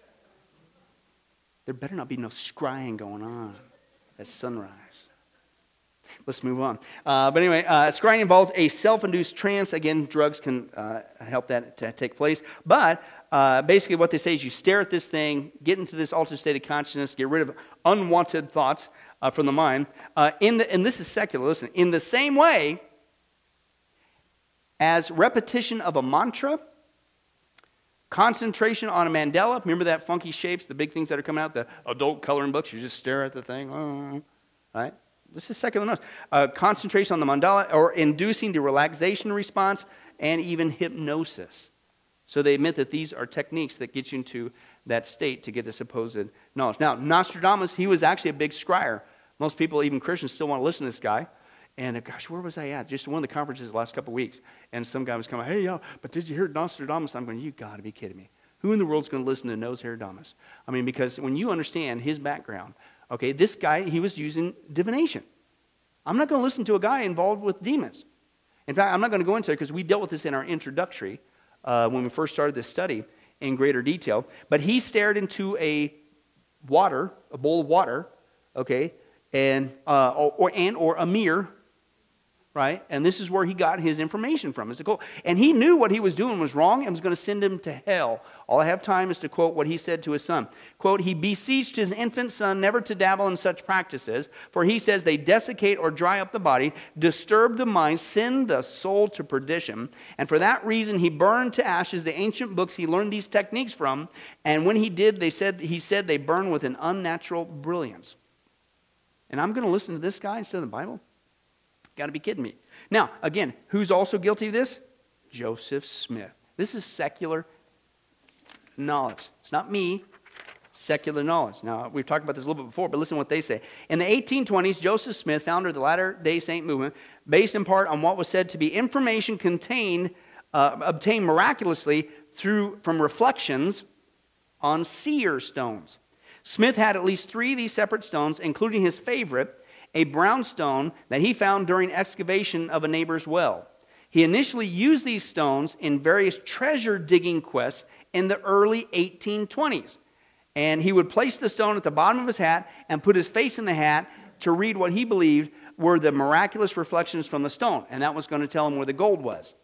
There better not be no scrying going on at sunrise. Let's move on. Uh, but anyway, uh, scrying involves a self induced trance. Again, drugs can uh, help that to take place. But uh, basically, what they say is you stare at this thing, get into this altered state of consciousness, get rid of unwanted thoughts uh, from the mind. Uh, in the, and this is secular, listen. In the same way as repetition of a mantra, concentration on a mandala, remember that funky shapes, the big things that are coming out, the adult coloring books, you just stare at the thing, right? This is secular notes. Uh, concentration on the mandala or inducing the relaxation response and even hypnosis. So they admit that these are techniques that get you into that state to get the supposed knowledge. Now, Nostradamus, he was actually a big scryer. Most people, even Christians, still want to listen to this guy. And gosh, where was I at? Just one of the conferences the last couple of weeks. And some guy was coming, hey, yo, but did you hear Nostradamus? I'm going, you got to be kidding me. Who in the world's going to listen to Nostradamus? I mean, because when you understand his background, Okay, this guy, he was using divination. I'm not going to listen to a guy involved with demons. In fact, I'm not going to go into it because we dealt with this in our introductory uh, when we first started this study in greater detail. But he stared into a water, a bowl of water, okay, and uh, or and or a mirror right? And this is where he got his information from. It's cool. And he knew what he was doing was wrong and was going to send him to hell. All I have time is to quote what he said to his son. Quote, he beseeched his infant son never to dabble in such practices, for he says they desiccate or dry up the body, disturb the mind, send the soul to perdition. And for that reason, he burned to ashes the ancient books he learned these techniques from. And when he did, they said, he said they burn with an unnatural brilliance. And I'm going to listen to this guy instead of the Bible? Got to be kidding me. Now, again, who's also guilty of this? Joseph Smith. This is secular knowledge. It's not me, secular knowledge. Now, we've talked about this a little bit before, but listen to what they say. In the 1820s, Joseph Smith, founder of the Latter day Saint movement, based in part on what was said to be information contained, uh, obtained miraculously through, from reflections on seer stones. Smith had at least three of these separate stones, including his favorite, a brownstone that he found during excavation of a neighbor's well. He initially used these stones in various treasure digging quests in the early 1820s. And he would place the stone at the bottom of his hat and put his face in the hat to read what he believed were the miraculous reflections from the stone. And that was going to tell him where the gold was.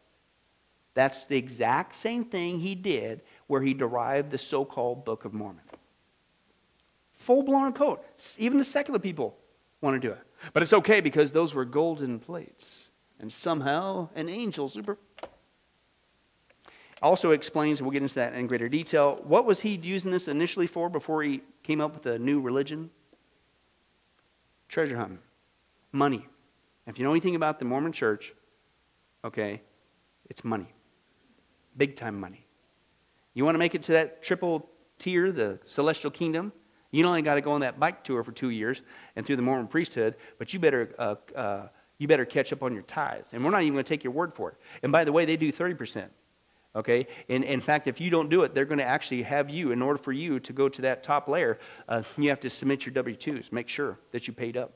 That's the exact same thing he did where he derived the so called Book of Mormon. Full blown code. Even the secular people want to do it. But it's okay because those were golden plates. And somehow an angel super. Also explains, we'll get into that in greater detail, what was he using this initially for before he came up with a new religion? Treasure hunting, money. If you know anything about the Mormon church, okay, it's money. Big time money. You want to make it to that triple tier, the celestial kingdom? You not only got to go on that bike tour for two years and through the Mormon priesthood, but you better, uh, uh, you better catch up on your tithes. And we're not even going to take your word for it. And by the way, they do 30%. Okay? And in fact, if you don't do it, they're going to actually have you, in order for you to go to that top layer, uh, you have to submit your W 2s, make sure that you paid up.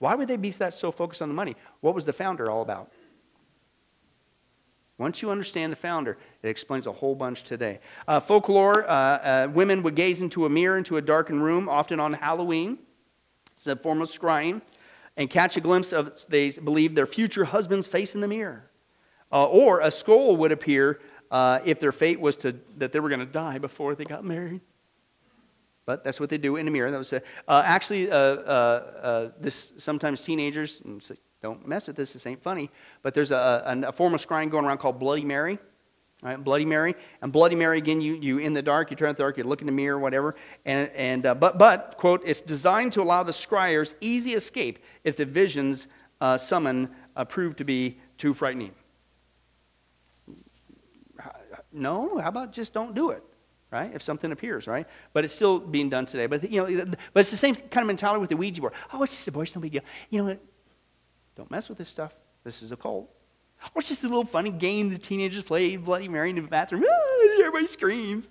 Why would they be that so focused on the money? What was the founder all about? Once you understand the founder, it explains a whole bunch today. Uh, folklore uh, uh, women would gaze into a mirror, into a darkened room, often on Halloween. It's a form of scrying, and catch a glimpse of, they believe, their future husband's face in the mirror. Uh, or a skull would appear uh, if their fate was to, that they were going to die before they got married. But that's what they do in the mirror. That was uh, actually this. Sometimes teenagers, don't mess with this, this ain't funny. But there's a, a, form of scrying going around called Bloody Mary. Right, Bloody Mary. And Bloody Mary, again, you, you in the dark, you turn in the dark, you look in the mirror, whatever. And, and, uh, but, but, quote, it's designed to allow the scryers easy escape if the visions uh, summon uh, prove to be too frightening. No, how about just don't do it? right? If something appears, right? But it's still being done today. But you know, but it's the same kind of mentality with the Ouija board. Oh, it's just a it's no big deal. You know, don't mess with this stuff. This is a cult. Or it's just a little funny game the teenagers play, Bloody Mary in the bathroom. Ah, everybody screams.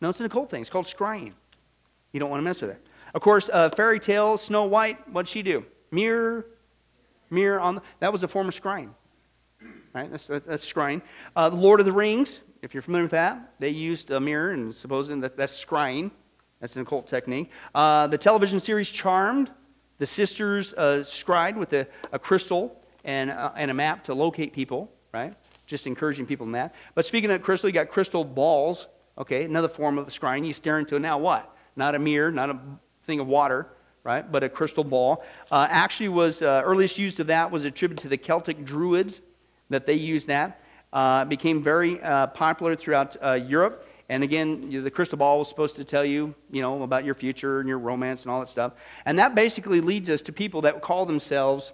No, it's an occult thing. It's called scrying. You don't want to mess with it. Of course, uh, fairy tale, Snow White, what'd she do? Mirror, mirror on the, that was a form of scrying. Right? That's, that's scrying. Uh, the Lord of the Rings, if you're familiar with that, they used a mirror and supposing that that's scrying. That's an occult technique. Uh, the television series Charmed, The sisters uh, scried with a, a crystal and, uh, and a map to locate people, right? Just encouraging people in that. But speaking of crystal, you got crystal balls, okay? Another form of scrying. You stare into now what? Not a mirror, not a thing of water, right? But a crystal ball. Uh, actually, was uh, earliest use of that was attributed to the Celtic Druids that they used that. Uh, became very uh, popular throughout Europe. And again, the crystal ball was supposed to tell you, you know, about your future and your romance and all that stuff. And that basically leads us to people that call themselves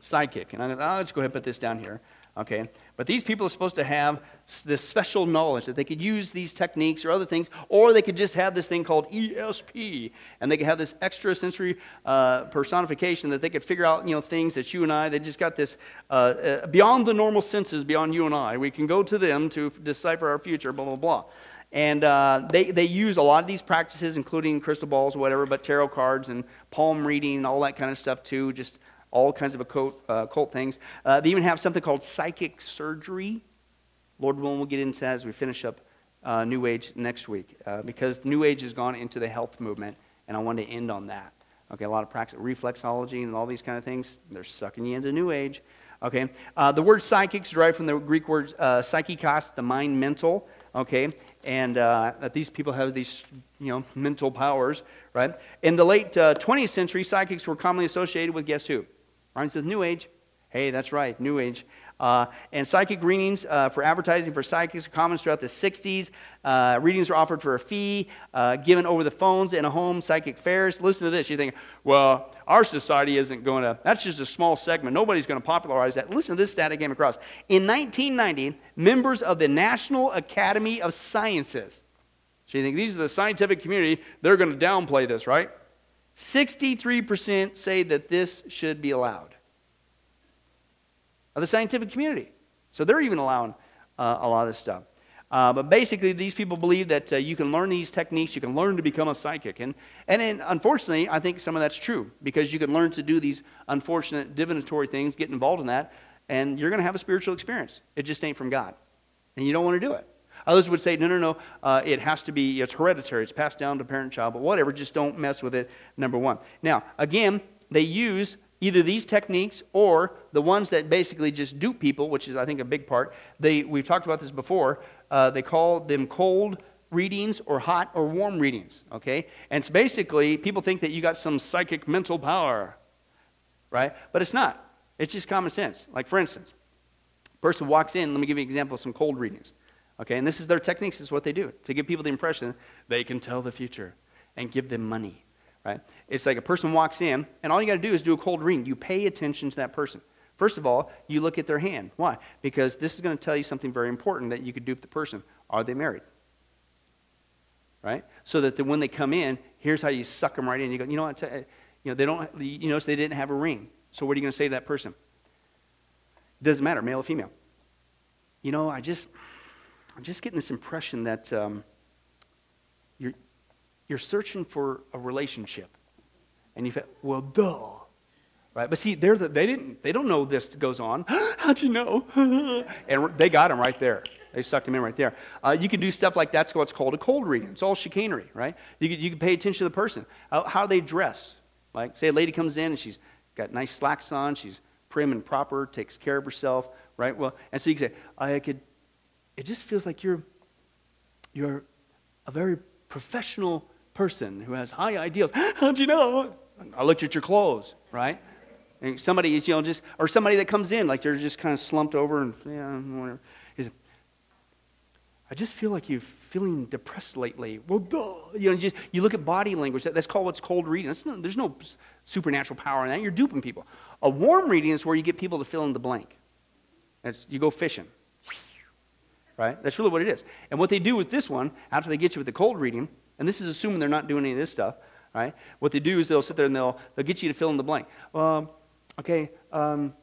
psychic. And I'm, oh, let's go ahead and put this down here. Okay? But these people are supposed to have this special knowledge that they could use these techniques or other things, or they could just have this thing called ESP, and they could have this extrasensory uh, personification that they could figure out, you know, things that you and I, they just got this uh, uh, beyond the normal senses, beyond you and I. We can go to them to decipher our future, blah, blah, blah. And uh, they, they use a lot of these practices, including crystal balls whatever, but tarot cards and palm reading and all that kind of stuff too, just all kinds of occult, uh, occult things. Uh, they even have something called psychic surgery. Lord willing, we'll get into that as we finish up uh, New Age next week, uh, because New Age has gone into the health movement, and I want to end on that. Okay, a lot of practice, reflexology and all these kind of things, they're sucking you into New Age. Okay, uh, the word psychics derived from the Greek word uh, psychikos, the mind mental. Okay, and that these people have these, you know, mental powers, right? In the late 20th century, psychics were commonly associated with guess who? Rhymes with New Age. Hey, that's right, New Age. Uh, and psychic readings uh, for advertising for psychics are common throughout the 60s. Uh, readings were offered for a fee, uh, given over the phones in a home, psychic fairs. Listen to this. You think, well, our society isn't going to, that's just a small segment. Nobody's going to popularize that. Listen to this stat I came across. In 1990, members of the National Academy of Sciences, so you think these are the scientific community, they're going to downplay this, right? 63% say that this should be allowed of the scientific community. So they're even allowing uh, a lot of this stuff. Uh, but basically, these people believe that uh, you can learn these techniques, you can learn to become a psychic. And, and unfortunately, I think some of that's true because you can learn to do these unfortunate divinatory things, get involved in that, and you're going to have a spiritual experience. It just ain't from God. And you don't want to do it. Others would say, no, no, no, uh, it has to be, it's hereditary, it's passed down to parent child, but whatever, just don't mess with it, number one. Now, again, they use either these techniques or the ones that basically just dupe people, which is, I think, a big part. They, we've talked about this before. Uh, they call them cold readings or hot or warm readings, okay? And it's basically, people think that you got some psychic mental power, right? But it's not. It's just common sense. Like, for instance, person walks in, let me give you an example of some cold readings. Okay, and this is their techniques, this is what they do to give people the impression they can tell the future and give them money. Right? It's like a person walks in, and all you got to do is do a cold reading. You pay attention to that person. First of all, you look at their hand. Why? Because this is going to tell you something very important that you could dupe the person. Are they married? Right? So that the, when they come in, here's how you suck them right in. You go, you know what? You know, they don't, you notice they didn't have a ring. So what are you going to say to that person? Doesn't matter, male or female. You know, I just, I'm just getting this impression that um, you're searching for a relationship. And you feel, well, duh. Right? But see, they're the, they, didn't, they don't know this goes on. How'd you know? and they got him right there. They sucked him in right there. Uh, you can do stuff like that's what's called a cold reading. It's all chicanery, right? You can, you can pay attention to the person. How, how they dress. Like, say a lady comes in and she's got nice slacks on, she's prim and proper, takes care of herself, right? Well, and so you can say, I could it just feels like you're, you're a very professional person who has high ideals. How'd you know? I looked at your clothes, right? And somebody, is, you know, just, or somebody that comes in, like they're just kind of slumped over and, yeah, whatever. I just feel like you're feeling depressed lately. Well, duh. You know, just, you look at body language. That, that's called what's cold reading. No, there's no supernatural power in that. You're duping people. A warm reading is where you get people to fill in the blank. It's, you go fishing right? That's really what it is. And what they do with this one, after they get you with the cold reading, and this is assuming they're not doing any of this stuff, right? What they do is they'll sit there and they'll, they'll get you to fill in the blank. Um, okay, um,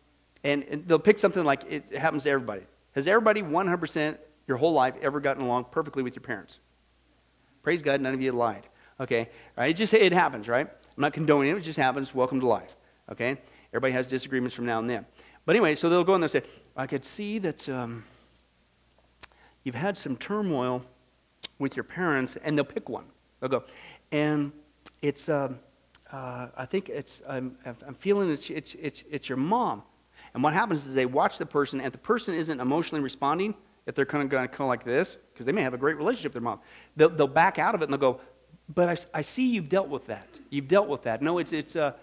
and, and, they'll pick something like it happens to everybody. Has everybody 100% your whole life ever gotten along perfectly with your parents? Praise God, none of you lied. Okay, right? It just it happens, right? I'm not condoning it. It just happens. Welcome to life. Okay, everybody has disagreements from now and then. But anyway, so they'll go in there and say, I could see that. Um, you've had some turmoil with your parents, and they'll pick one. They'll go, and it's, uh, uh, I think it's, I'm, I'm feeling it's, it's, it's, it's your mom. And what happens is they watch the person, and the person isn't emotionally responding, if they're kind of going to go like this, because they may have a great relationship with their mom, they'll, they'll back out of it and they'll go, But I, I see you've dealt with that. You've dealt with that. No, it's, it's, uh,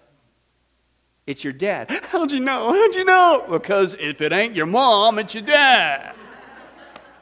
it's your dad. How'd you know? How'd you know? Because if it ain't your mom, it's your dad.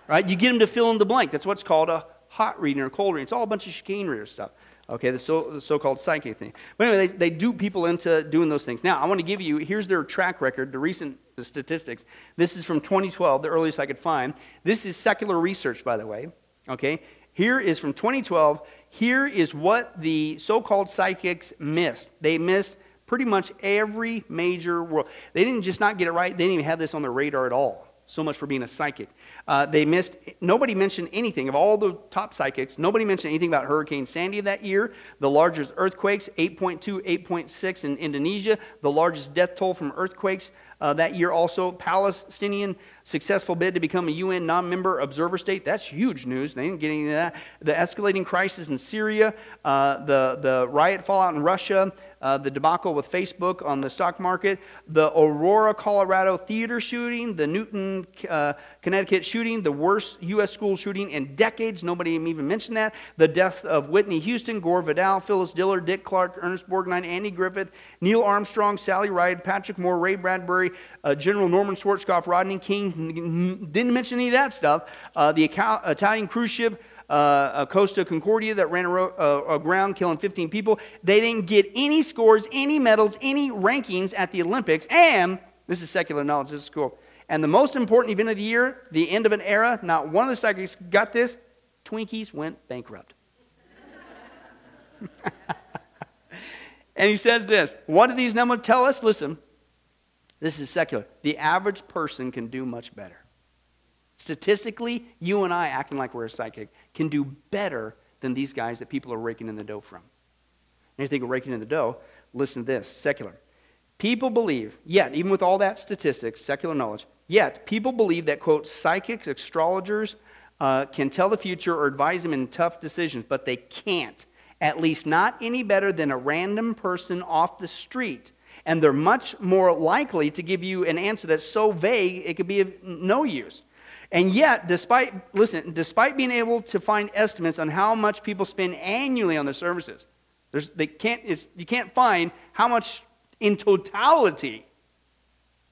right? You get them to fill in the blank. That's what's called a hot reading or cold reading. It's all a bunch of chicanery or stuff. Okay, the, so, the so-called psychic thing. But anyway, they, they dupe people into doing those things. Now, I want to give you, here's their track record, the recent statistics. This is from 2012, the earliest I could find. This is secular research, by the way. Okay, here is from 2012. Here is what the so-called psychics missed. They missed pretty much every major world. They didn't just not get it right, they didn't even have this on their radar at all. So much for being a psychic. Uh, they missed, nobody mentioned anything of all the top psychics. Nobody mentioned anything about Hurricane Sandy that year, the largest earthquakes, 8.2, 8.6 in Indonesia, the largest death toll from earthquakes uh, that year also. Palestinian successful bid to become a UN non member observer state. That's huge news. They didn't get any of that. The escalating crisis in Syria, uh, the, the riot fallout in Russia, uh, the debacle with Facebook on the stock market, the Aurora, Colorado theater shooting, the Newtown, uh, Connecticut shooting, the worst U.S. school shooting in decades. Nobody even mentioned that. The death of Whitney Houston, Gore Vidal, Phyllis Diller, Dick Clark, Ernest Borgnine, Andy Griffith, Neil Armstrong, Sally Ride, Patrick Moore, Ray Bradbury, uh, General Norman Schwarzkopf, Rodney King. Didn't mention any of that stuff. Uh, the Italian cruise ship uh, a Costa Concordia that ran uh, aground killing 15 people. They didn't get any scores, any medals, any rankings at the Olympics. And this is secular knowledge, this is cool. And the most important event of the year, the end of an era, not one of the psychics got this Twinkies went bankrupt. and he says this What do these numbers tell us? Listen, this is secular. The average person can do much better. Statistically, you and I, acting like we're a psychic, can do better than these guys that people are raking in the dough from. Of raking in the dough, listen to this secular. People believe, yet, even with all that statistics, secular knowledge, yet people believe that, quote, psychics, astrologers uh, can tell the future or advise them in tough decisions, but they can't. At least not any better than a random person off the street. And they're much more likely to give you an answer that's so vague it could be of no use. And yet, despite, listen, despite being able to find estimates on how much people spend annually on their services, there's, they can't, you can't find how much in totality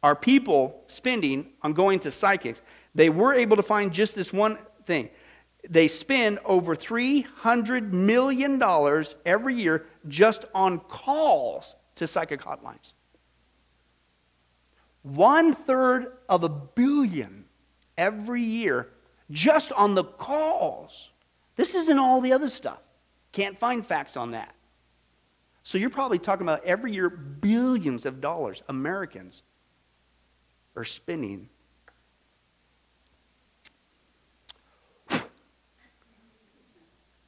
are people spending on going to psychics. They were able to find just this one thing. They spend over $300 million every year just on calls to psychic hotlines. One third of a billion every year just on the calls. This isn't all the other stuff. Can't find facts on that. So you're probably talking about every year billions of dollars Americans are spending.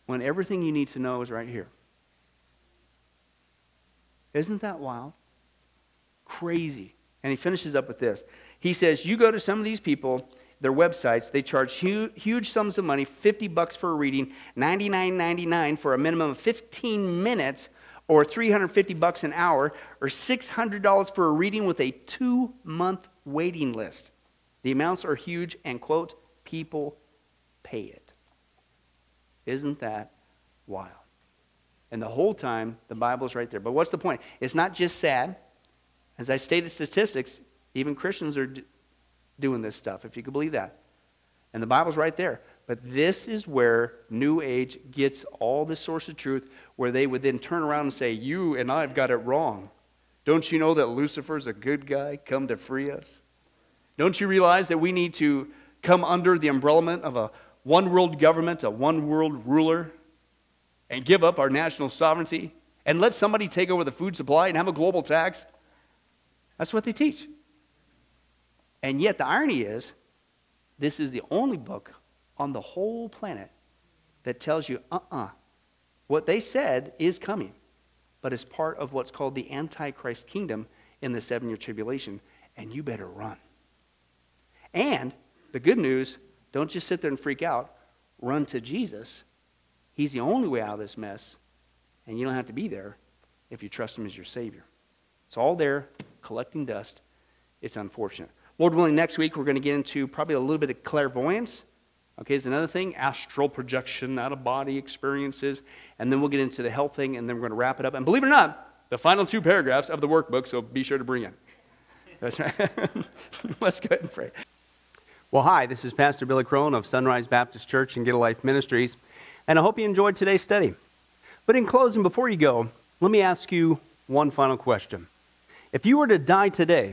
When everything you need to know is right here. Isn't that wild? Crazy. And he finishes up with this. He says, You go to some of these people their websites. They charge huge, huge sums of money 50 bucks for a reading, $99.99 for a minimum of 15 minutes, or 350 bucks an hour, or $600 for a reading with a two month waiting list. The amounts are huge, and quote, people pay it. Isn't that wild? And the whole time, the Bible's right there. But what's the point? It's not just sad. As I stated statistics, even Christians are doing this stuff, if you could believe that. And the Bible's right there. But this is where New Age gets all the source of truth, where they would then turn around and say, You and I have got it wrong. Don't you know that Lucifer's a good guy, come to free us? Don't you realize that we need to come under the umbrella of a one world government, a one world ruler, and give up our national sovereignty and let somebody take over the food supply and have a global tax? That's what they teach. And yet, the irony is, this is the only book on the whole planet that tells you, uh uh-uh, uh, what they said is coming, but it's part of what's called the Antichrist kingdom in the seven year tribulation, and you better run. And the good news don't just sit there and freak out, run to Jesus. He's the only way out of this mess, and you don't have to be there. if you trust Him as your Savior. It's all there, collecting dust. It's unfortunate. Lord willing, next week we're going to get into probably a little bit of clairvoyance. Okay, is another thing astral projection, out of body experiences. And then we'll get into the health thing, and then we're going to wrap it up. And believe it or not, the final two paragraphs of the workbook, so be sure to bring it. That's right. Let's go ahead and pray. Well, hi, this is Pastor Billy Crone of Sunrise Baptist Church and Get a Life Ministries, and I hope you enjoyed today's study. But in closing, before you go, let me ask you one final question. If you were to die today,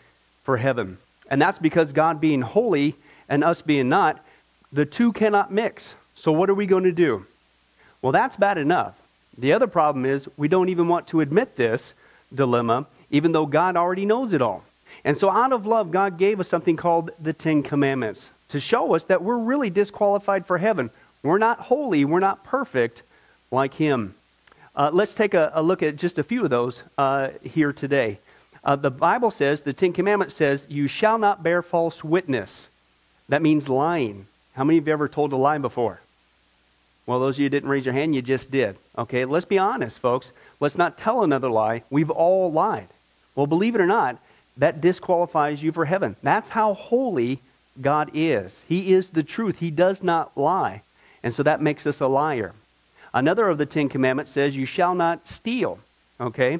for heaven. And that's because God being holy and us being not, the two cannot mix. So, what are we going to do? Well, that's bad enough. The other problem is we don't even want to admit this dilemma, even though God already knows it all. And so, out of love, God gave us something called the Ten Commandments to show us that we're really disqualified for heaven. We're not holy, we're not perfect like Him. Uh, let's take a, a, look at just a few of those uh, here today. Uh, the Bible says, the Ten Commandments says, you shall not bear false witness. That means lying. How many of you ever told a lie before? Well, those of you didn't raise your hand, you just did. Okay, let's be honest, folks. Let's not tell another lie. We've all lied. Well, believe it or not, that disqualifies you for heaven. That's how holy God is. He is the truth. He does not lie. And so that makes us a liar. Another of the Ten Commandments says, You shall not steal. Okay?